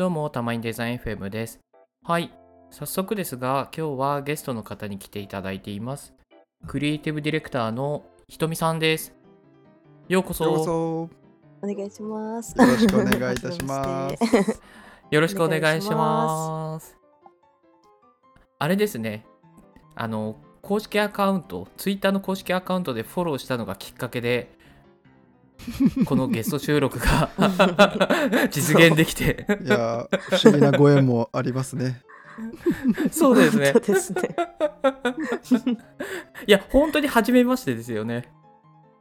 どうも、たまにデザイン FM です。はい。早速ですが、今日はゲストの方に来ていただいています。クリエイティブディレクターのひとみさんです。ようこそ。どうぞお願いします。よろしくお願いいたします。よろしくお願いします。あれですね。あの、公式アカウント、ツイッターの公式アカウントでフォローしたのがきっかけで、このゲスト収録が 実現できて、いやー、不思議なご縁もありますね。そうですねですね。いや、本当に初めましてですよね。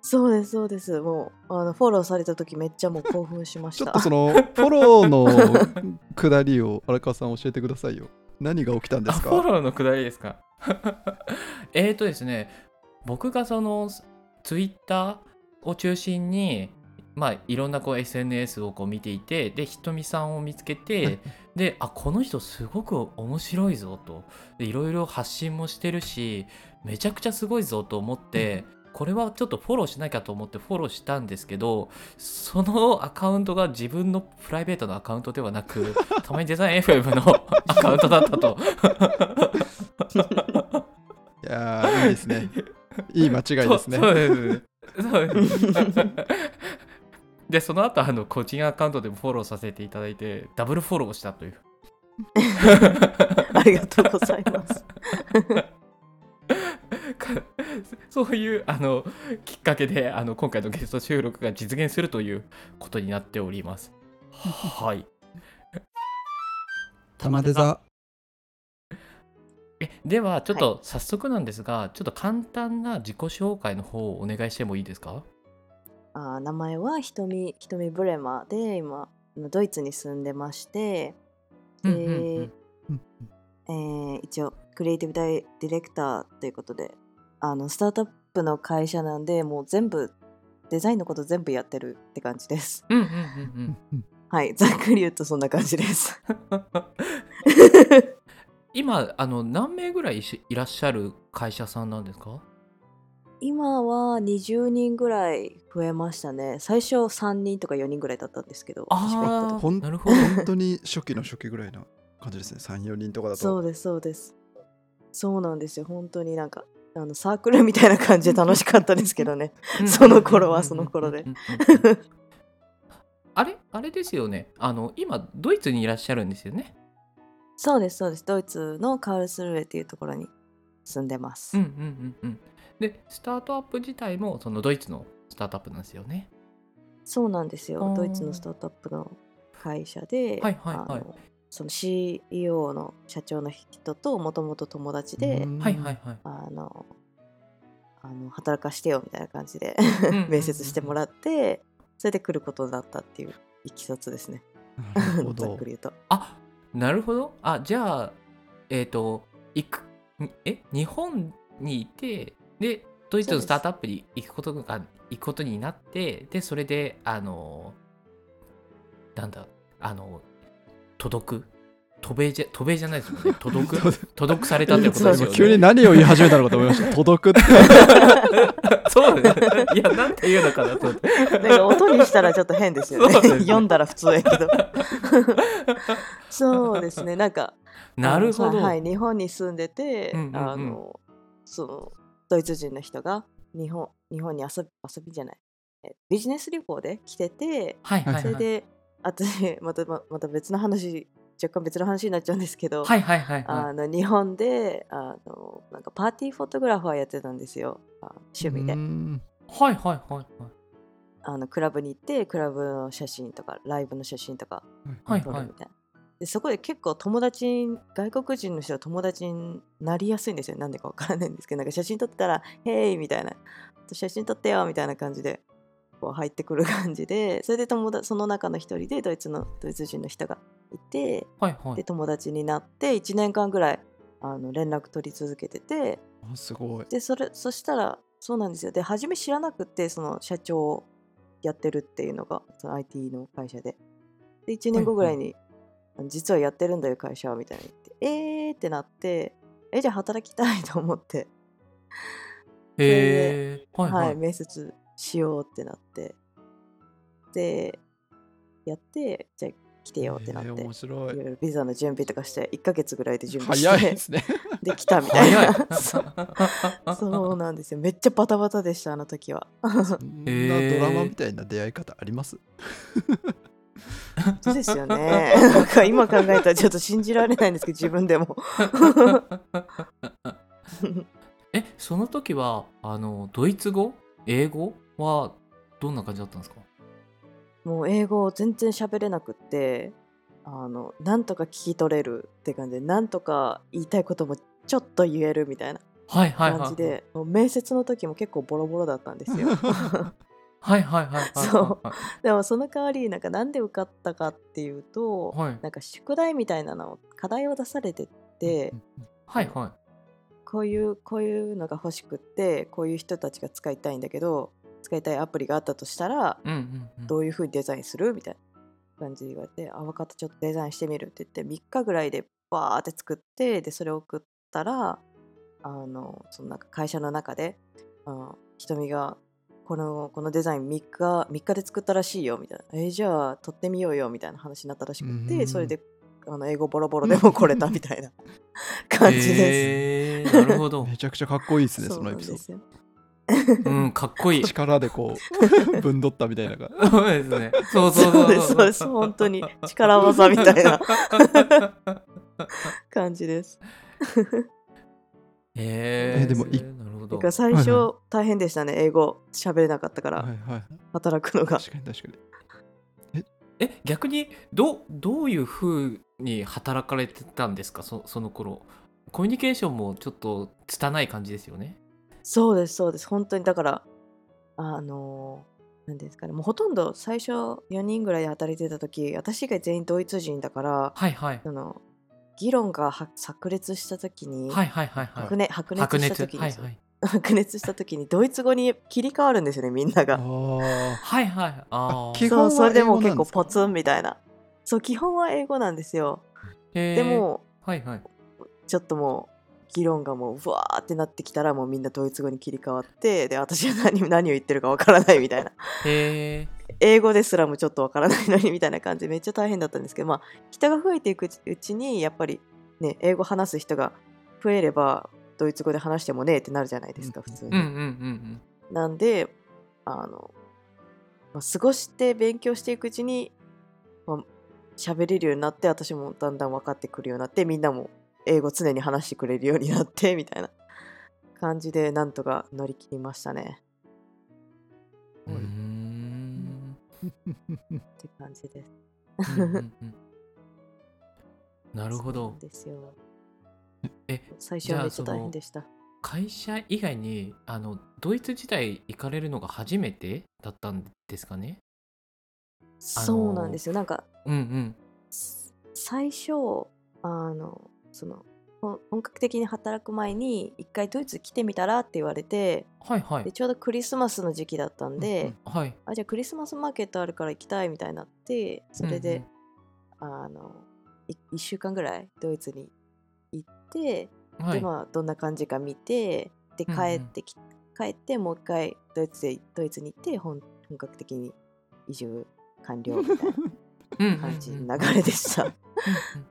そうです、そうです。もう、あの、フォローされた時めっちゃもう興奮しました。ちょっとそのフォローのくだりを荒川さん教えてくださいよ。何が起きたんですあフォかローのくだりですか？えーとですね僕がそのツイッターを中心にまあいろんなこう SNS をこう見ていてでひとみさんを見つけてであこの人すごく面白いぞとでいろいろ発信もしてるしめちゃくちゃすごいぞと思ってこれはちょっとフォローしなきゃと思ってフォローしたんですけどそのアカウントが自分のプライベートのアカウントではなく たまにデザイン FM の アカウントだったと いやー、いいですね。いい間違いですねそ。うそうです。そう でその後、あの、個人アカウントでもフォローさせていただいて、ダブルフォローをしたという。ありがとうございます。か そういうあのきっかけであの今回のゲスト収録が実現するということになっております。はい。玉デザ。えではちょっと早速なんですが、ちょっと簡単な自己紹介の方をお願いしてもいいですか？あ名前はひとみ、ひとみブレマで、今、あのドイツに住んでまして、で、うんうん。うんうん。えー一応、クリエイティブディレクターということで、あの、スタートアップの会社なんで、もう全部、デザインのこと全部やってるって感じです。うんうんうんうん。はい、ざっくり言うとそんな感じです。今あの何名ぐらいいらっしゃる会社さんなんですか？今は20人ぐらい増えましたね。最初3人とか4人ぐらいだったんですけど、私が行った時ほんなるほど。本当に初期の初期ぐらいな感じですね。3、4人とかだと。そうです、そうです。そうなんですよ。本当になんか、あのサークルみたいな感じで楽しかったですけどね。その頃はその頃で。あれあれですよね。あの今ドイツにいらっしゃるんですよね。そうです、そうです。ドイツのカールスルーレっていうところに住んでます。うんうんうんうん。でスタートアップ自体もそのドイツのスタートアップなんですよね。そうなんですよ。ドイツのスタートアップの会社で、はいはいはいその CEO の社長の人ともともと友達で、うんはいはいはい。あのあの働かしてよみたいな感じで面接してもらってそれで来ることになったっていういきさつですねなるほど ざっく。り言うとあなるほど。あじゃあえっ、と行くんえ日本にいてでドイツのスタートアップに行くことが行くことになってでそれであのなんだあの届く渡米じゃ渡米じゃないですもんね届く 届くされたってことですよね。急に何を言い始めたのかと思いました。届くって。そうですね。いやなんて言うのかなと思って。なんか音にしたらちょっと変ですよね読んだら普通やけど そうですねなんかなるほど。はい、日本に住んでて、うんうんうんあのそのドイツ人の人が日本日本に遊び遊びじゃないえビジネス旅行で来ててはいはいはい。それで私またままた別の話若干別の話になっちゃうんですけど、はいはいはいはあの日本であのなんかパーティーフォトグラファーやってたんですよ。あ趣味で。はいはいはいはい。あのクラブに行ってクラブの写真とかライブの写真とかはいはい。撮るみたいな、でそこで結構友達外国人の人は友達になりやすいんですよ。なんでかわからないんですけどなんか写真撮ったら「ヘイ!」みたいな「写真撮ってよ」みたいな感じでこう入ってくる感じでそれで友達その中の一人でドイツのドイツ人の人がいてはいはいで。友達になって1年間ぐらいあの連絡取り続けててあすごい。でそれそしたらそうなんですよで初め知らなくてその社長をやってるっていうのがその IT の会社でで1年後ぐらいに、あの実はやってるんだよ会社はみたいな言ってえーってなってえじゃあ働きたいと思ってへえ。はいはい、はい。面接しようってなってでやってじゃあ来てよってなって、えー面白い。ビザの準備とかして1ヶ月ぐらいで準備して。早いですね。できたみたいな。そうなんですよ。めっちゃバタバタでしたあの時は。そんなえードラマみたいな出会い方あります？そうですよね。なんか今考えたらちょっと信じられないんですけど自分でも。えその時はあのドイツ語？英語はどんな感じだったんですか？もう英語全然喋れなくってあのなんとか聞き取れるって感じでなんとか言いたいこともちょっと言えるみたいなはいはいはい感じで、もう面接の時も結構ボロボロだったんですよ。はいはいはいはいはいそう。でもその代わりなんかなんで受かったかっていうと、はい。なんか宿題みたいなのを課題を出されてってはいはい。こういうこういうのが欲しくってこういう人たちが使いたいんだけど使いたいアプリがあったとしたらうんうんうん。どういう風にデザインするみたいな感じで言われて「あ分かったちょっとデザインしてみる」って言って3日ぐらいでバーって作ってでそれを送ったらあのそのなんか会社の中であ瞳がこのこのデザイン3日3日で作ったらしいよみたいな「えーじゃあ撮ってみようよ」みたいな話になったらしくうんてそれであの英語ボロボロでも 来れたみたいな感じです。へーなるほど。めちゃくちゃかっこいいですねそのエピソーなんですよ。うんかっこいい。ド力でこう ぶんどったみたいながそうですね。そうそうそう。ですそうです。本当に。力技みたいな。感じです。へええでもいなるほど。だから最はい初大変でしたね、英語喋れなかったから、はいはい。働くのが。確かに確かに。え？逆にどどういうふうに働かれてたんですか？そその頃。コミュニケーションもちょっと拙い感じですよねそうです、そうです。本当にだから、あのー、なんていうんですかね、もうほとんど最初4人ぐらいで働いてた時私以外全員ドイツ人だから、はいはい。その議論がは炸裂した時に、はいはいはいはい。白熱した時に、はいはい。白熱した時にドイツ語に切り替わるんですよね、みんなあが。ー。はいはい。あー。基本はそう、それでもう結構英語なんですかポツンみたいな。そう、基本は英語なんですよ。でも、はいはい。ちょっともう議論がもううわーってなってきたらもうみんなドイツ語に切り替わってで私は何 何を言ってるかわからないみたいな。英語ですらもちょっとわからないのにみたいな感じでめっちゃ大変だったんですけどまあ人が増えていくうちにやっぱりね英語話す人が増えればドイツ語で話してもねってなるじゃないですか普通に。なんであの、まあ、過ごして勉強していくうちに、まあ、喋れるようになって私もだんだん分かってくるようになってみんなも英語常に話してくれるようになって みたいな。感じでなんとか乗り切りましたね。うん。って感じです。うんうんうん。なるほど。んですよ。え最初はめっちゃ大変でした。会社以外にあのドイツ時代行かれるのが初めてだったんですかね？そうなんですよ。なんかうんうん。す最初あのその本格的に働く前に一回ドイツ来てみたらって言われてはいはい。でちょうどクリスマスの時期だったんで、うんはい。あじゃあクリスマスマーケットあるから行きたいみたいになってそれで、あのい1週間ぐらいドイツに行って、うんうんはい。でまあどんな感じか見てでうんうん。帰ってき、帰ってもう一回ドイツでドイツに行って本本格的に移住完了みたいなうんうんうん感じの流れでした。うんうん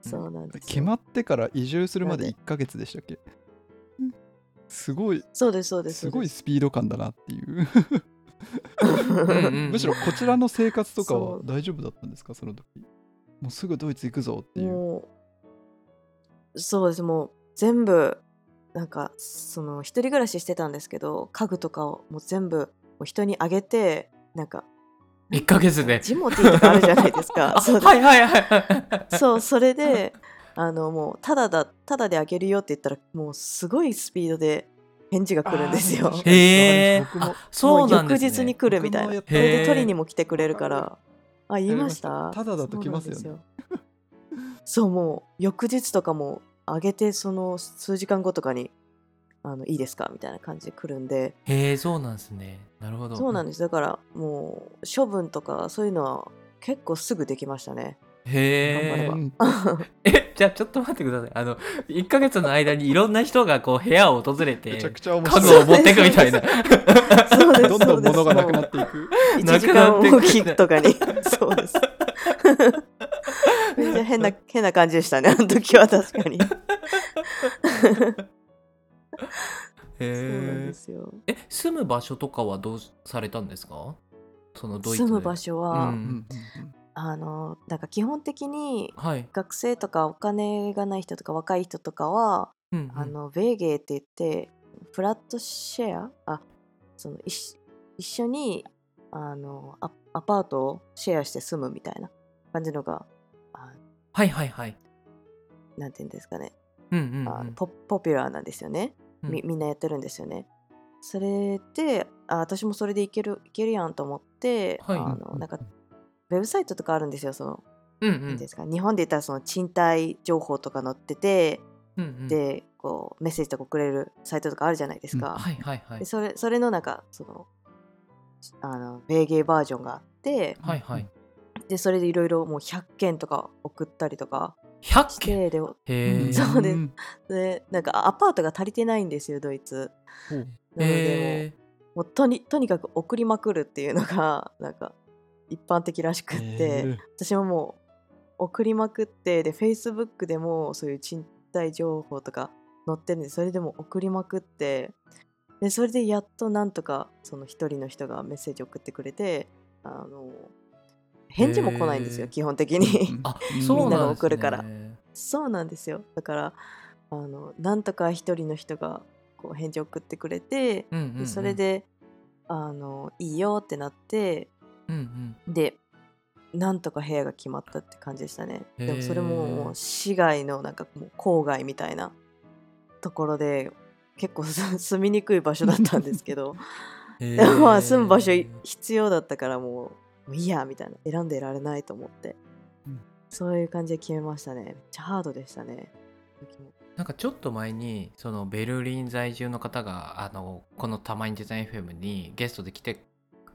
そうなんです決よ。まってから移住するまでなん1ヶ月でしたっけ？すごいそうですそうです。すごいスピード感だなっていう。ですうんうん。むしろこちらの生活とかは大丈夫だったんですか？その時。もうすぐドイツ行くぞっていう。そうです。もう全部なんかその一人暮らししてたんですけど家具とかをもう全部人にあげてなんか1ヶ月で。ジモティーとかあるじゃないですか。あそう。はいはいはいそうそれであのもうただだただであげるよって言ったらもうすごいスピードで返事が来るんですよ。へえそうなんね。翌日に来るみたいな。それで取りにも来てくれるから。あ言いました？た。ただだと来ますよね。そうもう翌日とかもあげてその数時間後とかにあのいいですか？みたいな感じで来るんで。へえそうなんですね。なるほど。そうなんです。だからもう処分とかそういうのは結構すぐできましたね。へえ。じゃあちょっと待ってください。あの1ヶ月の間にいろんな人がこう部屋を訪れてめちゃくちゃ面家白い。具を持ってくみたいな。そうです。どんどん物がなくなっっていく。1時間おきとかに。そうです。変な変な感じでしたね。あの時は確かに。へそうなんえですよ。え住む場所とかはどうされたんですか？そのドイツで。住む場所は、うん。あのなんか基本的にはい、学生とかお金がない人とか若い人とかは、うんうん。あのベーゲーって言ってフラットシェア？あその一一緒にあのアアパートをシェアして住むみたいな感じのがあはいはいはい。なんていうんですかね、うんうんうん。あのポポピュラーなんですよね、うんみみんなやってるんですよね。それであ私もそれでいけるいけるやんと思って、はい。あのなんかウェブサイトとかあるんですよその、うんうん。ですか日本で言ったらその賃貸情報とか載ってて、うんうん。でこうメッセージとか送れるサイトとかあるじゃないですか、はいはいはい。でそれそれのなんかそのあの米芸バージョンがあってはいはい。でそれでいろいろもう100件とか送ったりとか100し件てでへえそうです。でなんかアパートが足りてないんですよドイツ。でもうとにとにかく送りまくるっていうのが なんか一般的らしくって、私ももう送りまくってで Facebook でもそういう賃貸情報とか載ってるんでそれでも送りまくってでそれでやっとなんとかその一人の人がメッセージ送ってくれてあの返事も来ないんですよ基本的に。あうん。そうなみんなが送るから。そうなんですよ。だからあのなんとか一人の人がこう返事送ってくれてうんうんうん。でそれであのいいよってなってうんうん。でなんとか部屋が決まったって感じでしたね。でもそれももう市外のなんかもう郊外みたいなところで結構す 住みにくい場所だったんですけど。へでも まあー住む場所い必要だったからもうもういいやみたいな選んでられないと思って、うん。そういう感じで決めましたね。めっちゃハードでしたね。なんかちょっと前にそのベルリン在住の方があのこの「たまにデザイン FM」にゲストで来て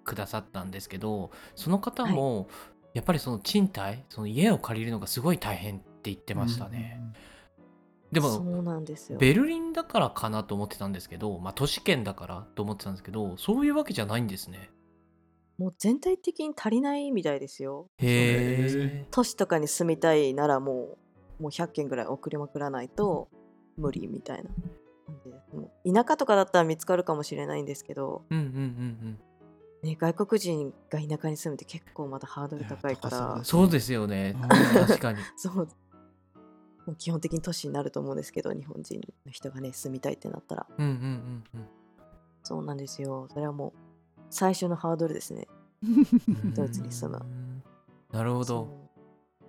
くださったんですけどその方もやっぱりその賃貸その家を借りるのがすごい大変って言ってましたね、でそもうなんですよ。ベルリンだからかなと思ってたんですけどまあ都市圏だからと思ってたんですけどそういうわけじゃないんですねもう全体的に足りないみたいですよ。へえ都市とかに住みたいならもうもう100件ぐらい送りまくらないと無理みたいな田舎とかだったら見つかるかもしれないんですけど、うんうんうんね、外国人が田舎に住むって結構まだハードル高いから。うんそうですよね。うん。確かに。そう。もう基本的に都市になると思うんですけど日本人の人がね住みたいってなったら。うんうんうんうん。そうなんですよ。それはもう最初のハードルですね。ドイツに住む。うんなるほど。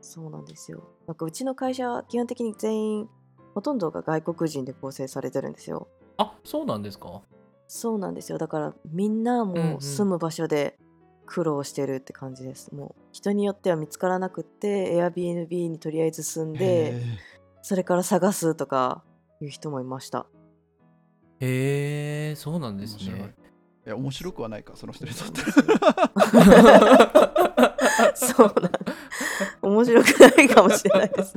そう。なんですよ。なんかうちの会社は基本的に全員ほとんどが外国人で構成されてるんですよ。あそうなんですか？そうなんですよ。だからみんなうんうもうん。住む場所で苦労してるって感じです、もう人によっては見つからなくって Airbnb にとりあえず住んでそれから探すとかいう人もいました。へえそうなんですねいや面白くはないかその人にとって。そうな。ん面白くないかもしれないです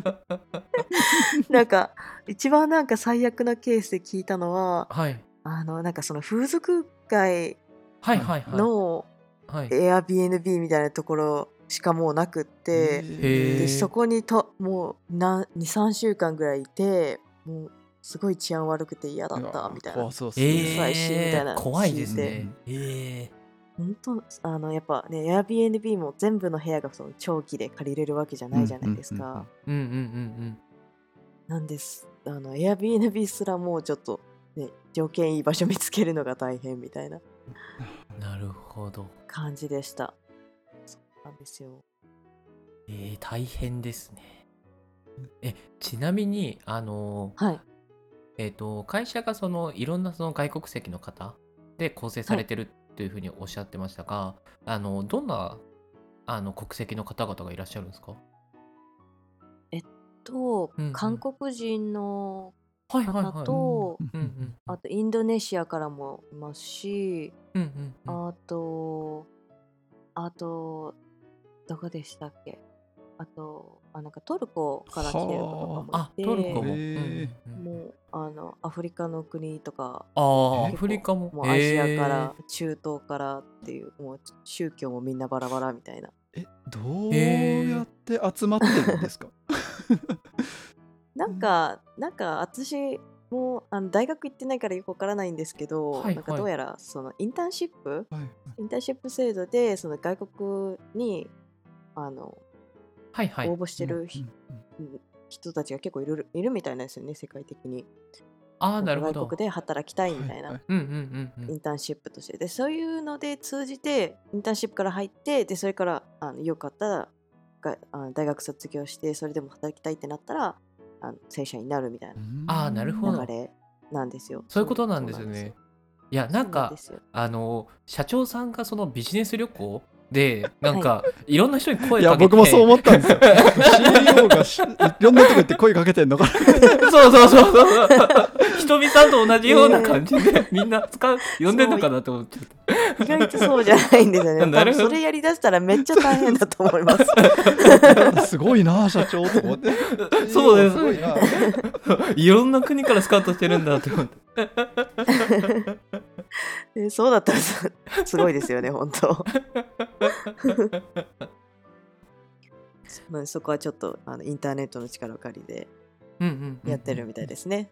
なんか一番なんか最悪なケースで聞いたのははい。あのなんかその風俗街はいはいはい。のはい。Airbnb みたいなところしかもうなくって、でそこにともう23週間ぐらいいてもうすごい治安悪くて嫌だったみたいな。怖そうっすえね。臭いしみたいー、な怖いです聞ねえ本当あのやっぱね Airbnb も全部の部屋がその長期で借りれるわけじゃないじゃないですか、うんうんうんー、うんなんです。あの Airbnb すらもうちょっとね条件いい場所見つけるのが大変みたいな。う んなるほど。感じでした。そうなんですよ。えー、大変ですね。えちなみにあのーはいえっ、と会社がそのいろんなその外国籍の方で構成されてるというふうにおっしゃってましたが、あのどんなあの国籍の方々がいらっしゃるんですか？と、うんうん。韓国人のはいはい方はい。と、あとインドネシアからもいますし、うんうんうん。あとあとどこでしたっけ？あとあなんかトルコから来てる方とかあもいてトルコも。へうんもうあのアフリカの国とかああアフリカも。もうアジアかへら中東からっていうもう宗教もみんなバラバラみたいな。えどうやって集まってるんですか？なんか、なんか私もあの大学行ってないからよくわからないんですけど、はい。なんかどうやらそのインターンシップ、はい。インターンシップ制度でその外国にあのはいはい。応募してるひ、人たちが結構いるいるみたいなんですよね、世界的に。ああなるほど。外国で働きたいみたいな。はいはい。うんうんうんうん。インターンシップとして。でそういうので通じてインターンシップから入ってでそれからあのよかったらがあ大学卒業してそれでも働きたいってなったらあの正社員になるみたいなるほど。な流れなんですよ。そういうことなんですよね。いやなんかあの社長さんがそのビジネス旅行でなんか、い、ろんな人に声いやかけて。僕もそう思ったんですよ。CEO がしいろんなとこ行って声かけてんのかな。そうそうそうそう。ひとみさんと同じような感じで、みんな使う呼んでんのかなと思っちゃった意外とそうじゃないんですよね。なるそれやりだしたらめっちゃ大変だと思います。すごいな社長と思って。そうです。いろんな国からスカウトしてるんだと思ってえそうだったらすすごいですよね、本当。そこはちょっとあのインターネットの力を借りてうんうんうんやってるみたいですね。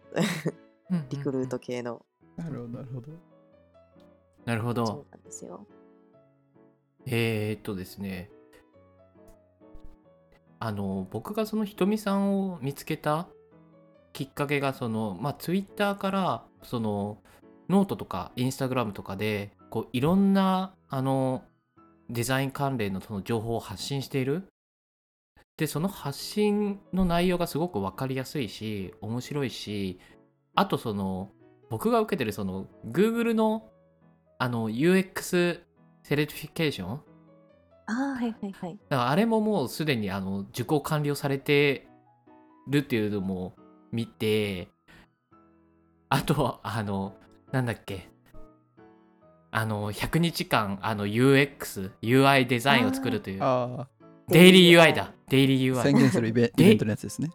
リクルート系の。なるほどなるほどなるほどそうなんですよ。えー、っとですねあの僕がそのひとみさんを見つけたきっかけがそのまあツイッターからそのノートとかインスタグラムとかでこういろんなあのデザイン関連のその情報を発信しているでその発信の内容がすごく分かりやすいし面白いしあとその僕が受けてるその Google のあの UX Certification ああ、はいはいはい。だからあれももうすでにあの受講完了されてるっていうのも見てあとはあのなんだっけ。あの100日間あの UX UI デザインを作るという。あデイリー UI だ。 Daily あ UI 宣言するイベイでベントのやつですね。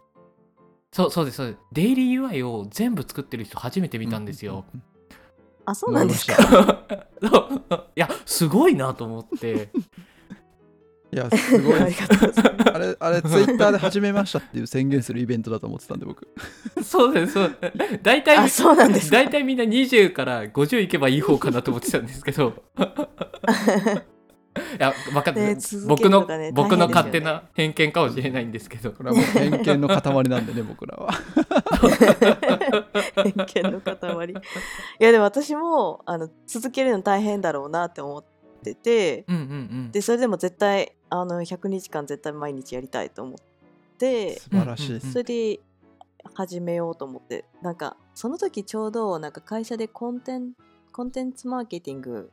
そうそうですそうです。デイリー UI を全部作ってる人初めて見たんですよ、あ、そうなんですか？いやすごいなと思っていやすごい。ありがとうございます。あれあれツイッターで始めましたっていう宣言するイベントだと思ってたんで僕。そうですそう大体あ、そうなんですか。大体みんな20から50いけばいい方かなと思ってたんですけど。いや分かって、ね僕の、ね僕の勝手な偏見かもしれないんですけど。これはもう偏見の塊なんでね僕らは。偏見の塊。いや、でも私もあの続けるの大変だろうなって思ってて、うんうんうん。で、それでも絶対あの100日間絶対毎日やりたいと思って、素晴らしい。それで始めようと思って、なんかその時ちょうどなんか会社でコンテンコンテンツマーケティング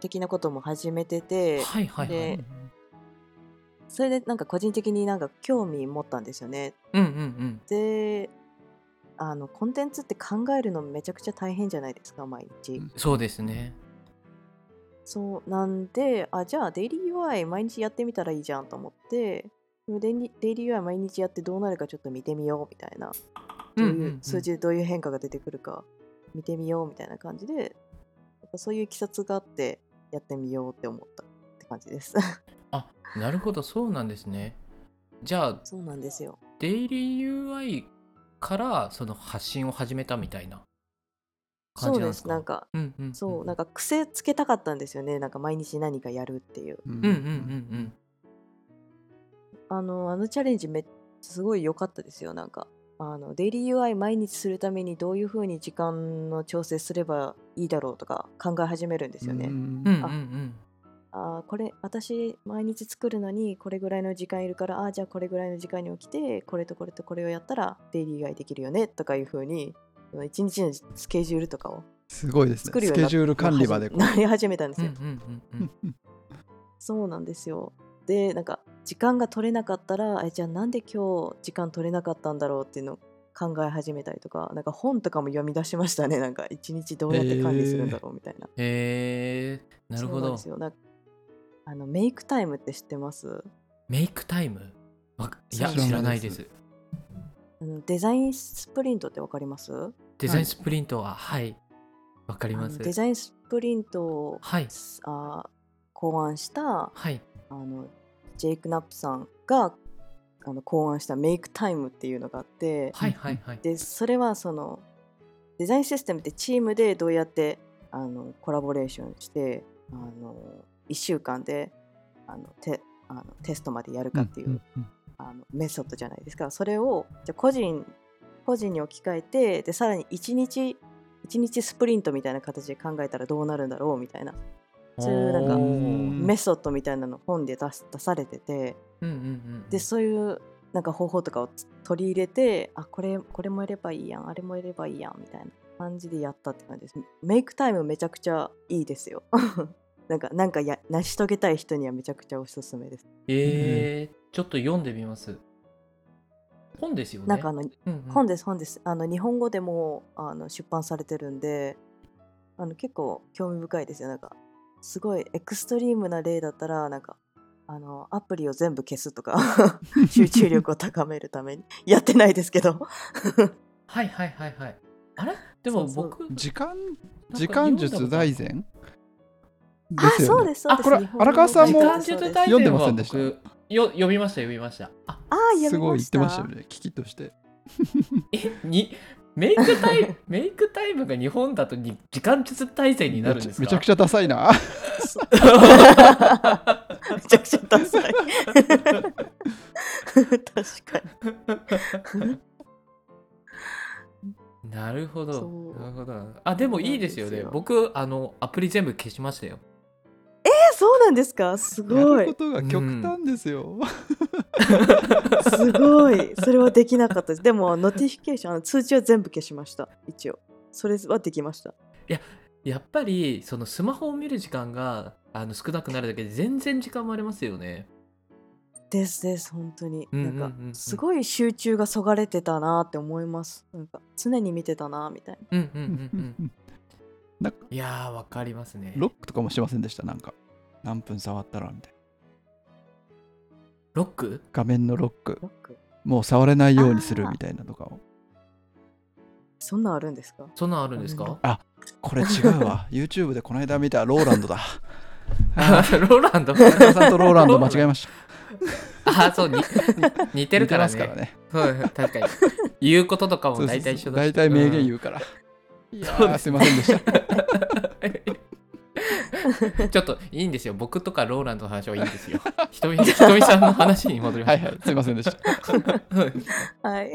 的なことも始めてて、はいはいはい。でそれでなんか個人的になんか興味持ったんですよね。うんうんうん。であのコンテンツって考えるのめちゃくちゃ大変じゃないですか毎日、うん。そうですねそうなんであじゃあデイリー UI 毎日やってみたらいいじゃんと思ってデイリー UI 毎日やってどうなるかちょっと見てみようみたいな。どういう、数字でどういう変化が出てくるか見てみようみたいな感じでやっぱそういういきさつがあってやってみようって思ったって感じです。あなるほどそうなんですね。じゃあそうなんですよ。デイリー UI からその発信を始めたみたいな感そうでじなんですすか？なんかうんうんうんそうなんか癖つけたかったんですよね。なんか毎日何かやるっていう。うんうんうん。うんあのあのチャレンジめっすごい良かったですよ。なんかあのデイリー UI 毎日するためにどういうふうに時間の調整すればいいだろうとか考え始めるんですよね、うんうんうん。うんあーこれ私毎日作るのにこれぐらいの時間いるからあーじゃあこれぐらいの時間に起きてこれとこれとこれをやったらデイリー UI できるよねとかいうふうに一日のスケジュールとかを。すごいですね。スケジュール管理までなり始めたんですよ、うんうんうんうん。そうなんですよ。で、なんか時間が取れなかったら、えじゃあなんで今日時間取れなかったんだろうっていうのを考え始めたりとか、なんか本とかも読み出しましたね。なんか一日どうやって管理するんだろうみたいな。へえなるほど。そうなんですよ。なんかあの Make Time って知ってます？ Make Time？いや知らないですあの Design Sprint ってわかります？デザインスプリントははい。わかります。デザインスプリントを、はい。あ考案したはい。あのジェイク・ナップさんがあの考案した Make Time っていうのがあってはいはいはい。でそれはそのデザインシステムってチームでどうやってあのコラボレーションしてあの1週間であのテあのテストまでやるかっていう、あのメソッドじゃないですか。それをじゃあ個人個人に置き換えてでさらに1日1日スプリントみたいな形で考えたらどうなるんだろうみたいなそういうなんかメソッドみたいなの本で出す出されててでそういうなんか方法とかをつ取り入れてあこれこれもやればいいやんあれもやればいいやんみたいな感じでやったって感じです。メイクタイムめちゃくちゃいいですよなんかなんかや成し遂げたい人にはめちゃくちゃおすすめです。えー、ちょっと読んでみます。本ですよね。なんかあのうんうん。本です本です。あの日本語でもあの出版されてるんであの結構興味深いですよ。なんかすごいエクストリームな例だったらなんかあのアプリを全部消すとか 集中力を高めるために。やってないですけど。はいはいはいはい。あれ？でも僕時間時間術大全？であそうですそうですあこれ荒川さんも読んでませんでした？僕よ読みました読みました。ああすごい言ってみましたよね危機として。えにメイクタイムメイクタイムが日本だとに時間術大全になるんですか？めちゃくちゃダサいな。めちゃくちゃダサい。確かに。なるほどなるほど。あでもいいですよね。僕あのアプリ全部消しましたよ。えそうなんですか？すごい。ることが極端ですよ、すごい。それはできなかったです。でも notification 通知は全部消しました。一応。それはできました。やっぱりそのスマホを見る時間があの少なくなるだけで全然時間もありますよね。ですです。本当に。うんうんうんうなんんかすごい集中がそがれてたなって思います。なんか常に見てたなみたいな。うんうんうんうん。なんかいやーわかりますね。ロックとかもしてませんでした？なんか何分触ったらみたいな。ロック？画面のロック。ロック。もう触れないようにするみたいなとかを。そんなんあるんですか？そんなんあるんですか？これ違うわ。YouTube でこの間見たローランドだ。あローランド？さんとローランド間違えました。あそうにに似てるからね。似てますからね。そう確かに言うこととかも大体一緒だし。大体名言う言うから、いやそうですいませんでした。ん ちょっといいんですよ。僕とかローランドの話はいいんですよ。ひとみひとみさんの話に戻りましはいはい。すいませんでした。はい